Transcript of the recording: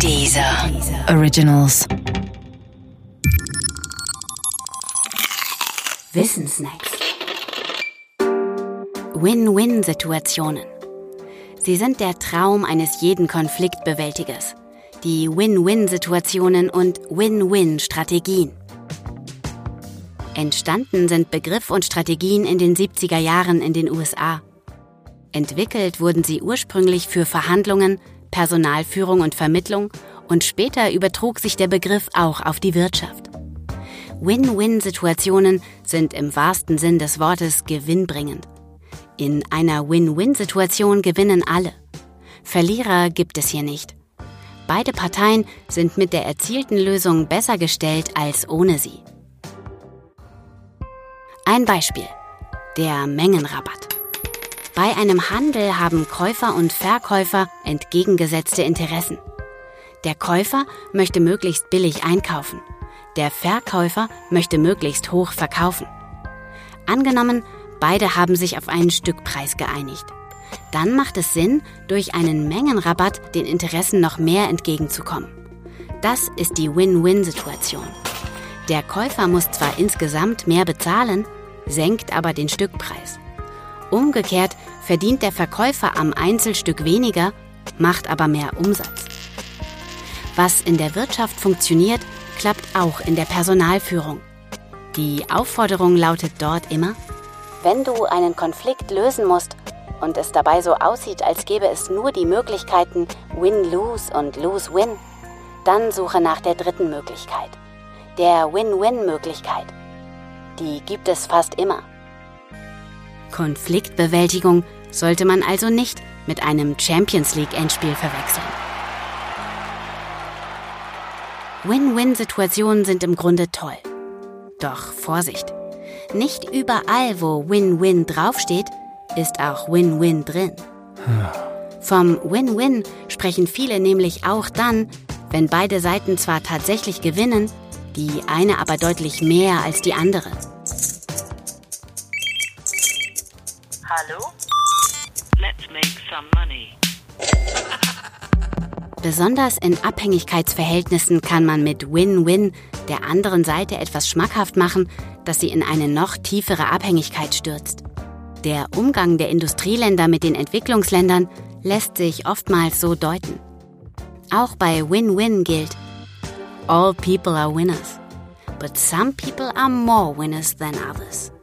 Dieser Originals. Wissensnacks. Win-Win-Situationen. Sie sind der Traum eines jeden Konfliktbewältigers. Die Win-Win-Situationen und Win-Win-Strategien. Entstanden sind Begriff und Strategien in den 70er Jahren in den USA. Entwickelt wurden sie ursprünglich für Verhandlungen, Personalführung und Vermittlung und später übertrug sich der Begriff auch auf die Wirtschaft. Win-Win-Situationen sind im wahrsten Sinn des Wortes gewinnbringend. In einer Win-Win-Situation gewinnen alle. Verlierer gibt es hier nicht. Beide Parteien sind mit der erzielten Lösung besser gestellt als ohne sie. Ein Beispiel. Der Mengenrabatt. Bei einem Handel haben Käufer und Verkäufer entgegengesetzte Interessen. Der Käufer möchte möglichst billig einkaufen. Der Verkäufer möchte möglichst hoch verkaufen. Angenommen, beide haben sich auf einen Stückpreis geeinigt. Dann macht es Sinn, durch einen Mengenrabatt den Interessen noch mehr entgegenzukommen. Das ist die Win-Win-Situation. Der Käufer muss zwar insgesamt mehr bezahlen, senkt aber den Stückpreis. Umgekehrt verdient der Verkäufer am Einzelstück weniger, macht aber mehr Umsatz. Was in der Wirtschaft funktioniert, klappt auch in der Personalführung. Die Aufforderung lautet dort immer, wenn du einen Konflikt lösen musst und es dabei so aussieht, als gäbe es nur die Möglichkeiten Win-Lose und Lose-Win, dann suche nach der dritten Möglichkeit, der Win-Win-Möglichkeit. Die gibt es fast immer. Konfliktbewältigung sollte man also nicht mit einem Champions League Endspiel verwechseln. Win-Win-Situationen sind im Grunde toll. Doch Vorsicht! Nicht überall, wo Win-Win draufsteht, ist auch Win-Win drin. Vom Win-Win sprechen viele nämlich auch dann, wenn beide Seiten zwar tatsächlich gewinnen, die eine aber deutlich mehr als die andere. Hallo? Let's make some money. Besonders in Abhängigkeitsverhältnissen kann man mit Win-Win der anderen Seite etwas schmackhaft machen, das sie in eine noch tiefere Abhängigkeit stürzt. Der Umgang der Industrieländer mit den Entwicklungsländern lässt sich oftmals so deuten. Auch bei Win-Win gilt, All people are winners, but some people are more winners than others.